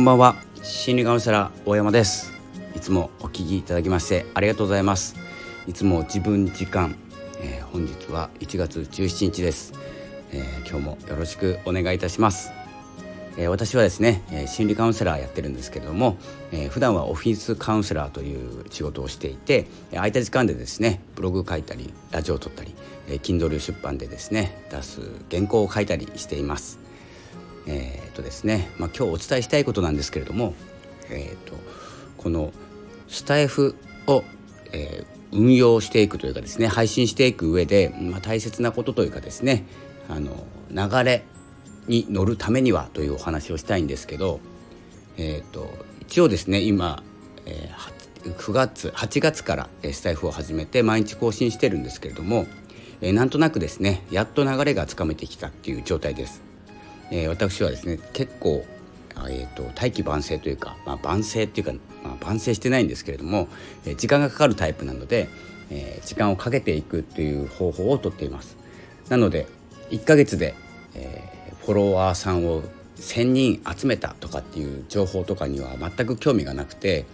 こんばんは。心理カウンセラー大山です。いつもお聞きいただきましてありがとうございます。いつも自分時間、えー、本日は1月17日です、えー、今日もよろしくお願いいたします。え私はですね、え心理カウンセラーやってるんですけれども、えー、普段はオフィスカウンセラーという仕事をしていて空いた時間でですねブログ書いたりラジオを撮ったり、えー、Kindle 出版でですね出す原稿を書いたりしています。えー、とですね、まあ、今日お伝えしたいことなんですけれども、えーと、このスタイフを、えー、運用していくというかですね配信していく上で、まあ、大切なことというかですねあの流れに乗るためにはというお話をしたいんですけど、えーと、一応ですね今、えー、9月8月からスタイフを始めて毎日更新してるんですけれども、え、なんとなくですねやっと流れがつかめてきたっていう状態です。えー、私はですね結構、えーと、大器晩成というか、まあ、晩成っていうか、まあ、晩成してないんですけれども、えー、時間がかかるタイプなので、えー、時間をかけていくっていう方法をとっています。なので1ヶ月で、えー、フォロワーさんを1,000人集めたとかっていう情報とかには全く興味がなくて、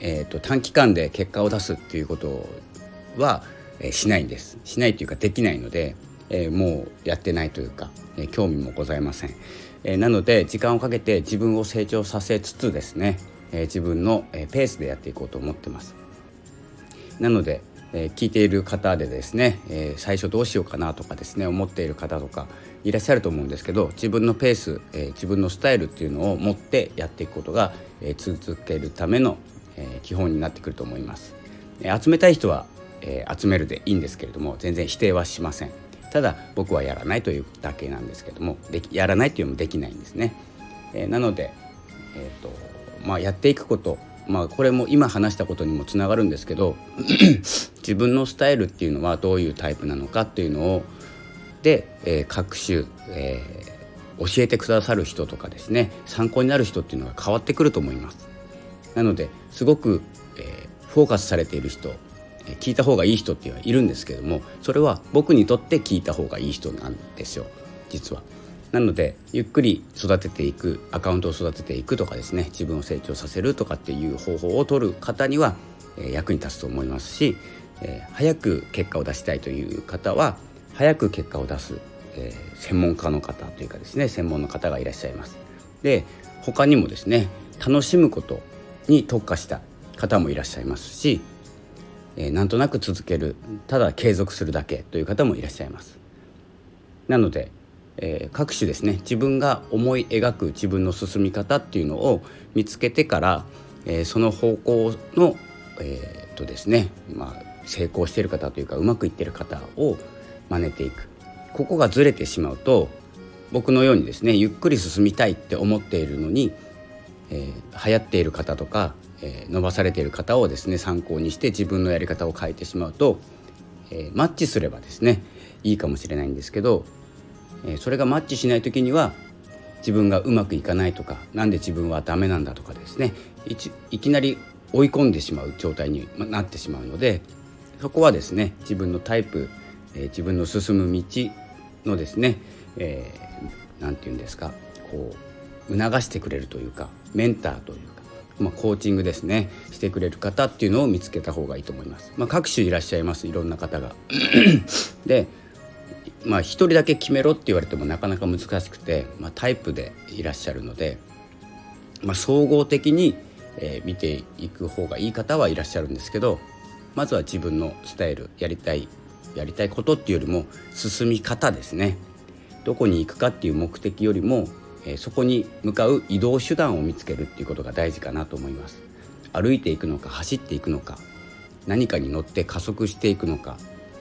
えーと、短期間で結果を出すっていうことは、え、しないんですしないというかできないので、えー、もうやってないというか、えー、興味もございません、えー、なので時間をかけて自分を成長させつつですね、え自分の、えペースでやっていこうと思ってます。なので、え聞いている方でですね、え最初どうしようかなとかですね思っている方とかいらっしゃると思うんですけど自分のペース、え自分のスタイルっていうのを持ってやっていくことが、え続けるための、え基本になってくると思います、え集めたい人は、え集めるでいいんですけれども全然否定はしません。ただ僕はやらないというだけなんですけどもでやらないっていうのもできないんですね。えー、なので、えーとまあ、やっていくことまあこれも今話したことにもつながるんですけど 自分のスタイルっていうのはどういうタイプなのかっていうのをで、えー、各種、えー、教えてくださる人とかですね参考になる人っていうのが変わってくると思います。なのですごく、えー、フォーカスされている人聞いた方がいい人っていうのはいるんですけどもそれは僕にとって聞いた方がいい人なんですよ実は。なのでゆっくり育てていくアカウントを育てていくとかですね自分を成長させるとかっていう方法を取る方には、え役に立つと思いますし、え、早く結果を出したいという方は早く結果を出す、え、専門家の方というかですね専門の方がいらっしゃいます。で他にもですね楽しむことに特化した方もいらっしゃいますしえー、なんとなく続けるただ継続するだけという方もいらっしゃいます。なので、えー、各種ですね自分が思い描く自分の進み方っていうのを見つけてから、えー、その方向のえー、とですねまあ成功してる方というかうまくいってる方を真似ていく。ここがずれてしまうと僕のようにですねゆっくり進みたいって思っているのに、えー、流行っている方とかえー、伸ばされている方をですね参考にして自分のやり方を変えてしまうと、えー、マッチすればですねいいかもしれないんですけど、え、それがマッチしない時には自分がうまくいかないとか何で自分はダメなんだとかですねいきなり追い込んでしまう状態になってしまうのでそこはですね自分のタイプ、え、自分の進む道のですね何、えー、て言うんですかこう促してくれるというかメンターというかまあ、コーチングですねしてくれる方っていうのを見つけた方がいいと思います。まあ、各種いらっしゃいますいろんな方が。でまあ人だけ決めろって言われてもなかなか難しくて、まあ、タイプでいらっしゃるので、まあ、総合的に、えー、見ていく方がいい方はいらっしゃるんですけどまずは自分のスタイルやりたいやりたいことっていうよりも進み方ですねどこに行くかっていう目的よりもえそこに向かう移動手段を見つけるっていうことが大事かなと思います。歩いていくのか走っていくのか何かに乗って加速していくのか、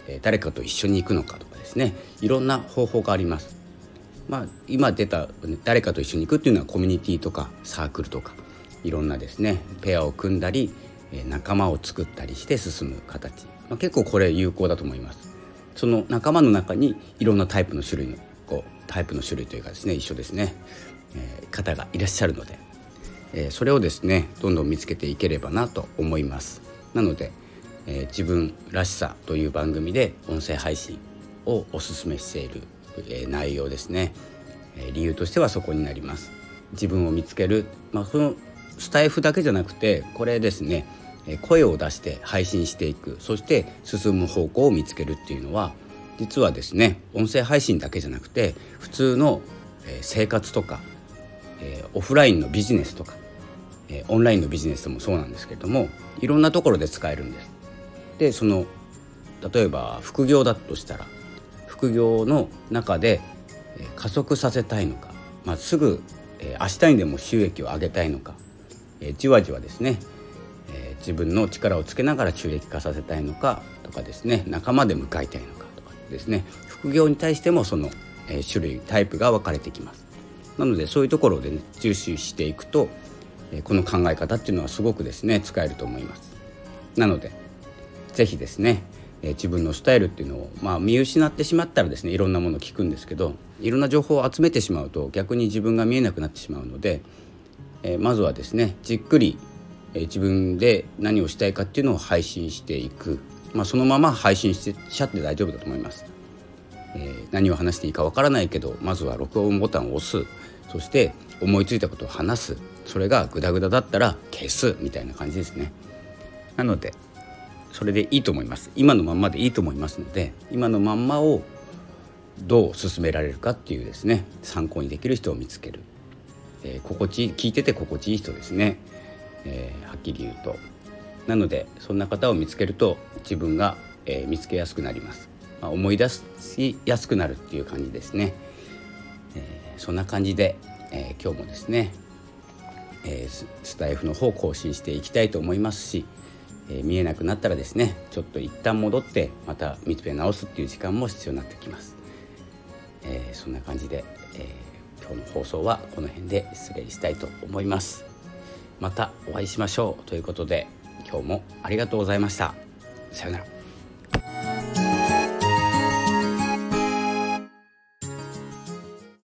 え誰かと一緒に行くのかとかですね。いろんな方法があります。まあ今出た誰かと一緒に行くっていうのはコミュニティとかサークルとかいろんなですねペアを組んだり仲間を作ったりして進む形、まあ、結構これ有効だと思います。その仲間の中にいろんなタイプの種類のタイプの種類というかですね一緒ですね、えー、方がいらっしゃるので、えー、それをですねどんどん見つけていければなと思います。なので、えー、自分らしさという番組で音声配信をおすすめしている、え内容ですね、え理由としてはそこになります。自分を見つける、まあ、そのスタイフだけじゃなくてこれですね声を出して配信していく。そして進む方向を見つけるっていうのは実はですね音声配信だけじゃなくて普通の生活とかオフラインのビジネスとかオンラインのビジネスもそうなんですけれどもいろんなところで使えるんです。でその例えば副業だとしたら副業の中で加速させたいのか、まあ、すぐ明日にでも収益を上げたいのかじわじわですね自分の力をつけながら収益化させたいのかとかですね仲間で向かいたいのかですね。副業に対してもそのえ種類タイプが分かれてきます。なのでそういうところで、ね、重視していくとえこの考え方っていうのはすごくですね使えると思います。なので是非ですねえ自分のスタイルっていうのを、まあ、見失ってしまったらですねいろんなもの聞くんですけどいろんな情報を集めてしまうと逆に自分が見えなくなってしまうので、えまずはですねじっくり、自分で何をしたいかっていうのを配信していく、まあ、そのまま配信してしちゃって大丈夫だと思います。えー、何を話していいかわからないけどまずは録音ボタンを押す。そして思いついたことを話す。それがグダグダだったら消す。みたいな感じですね。なのでそれでいいと思います。今のまんまでいいと思いますので今のまんまをどう進められるかっていうですね。参考にできる人を見つける、え、心地聞いてて心地いい人ですね、えー、はっきり言うと。なのでそんな方を見つけると自分が、えー、見つけやすくなります、まあ、思い出しやすくなるっていう感じですね、えそんな感じで、え今日もですね、えスタイフの方更新していきたいと思いますしえー、見えなくなったらですねちょっと一旦戻ってまた見つめ直すっていう時間も必要になってきます、えー、そんな感じで、えー、今日の放送はこの辺で失礼したいと思います。またお会いしましょう。ということで今日もありがとうございました。さようなら。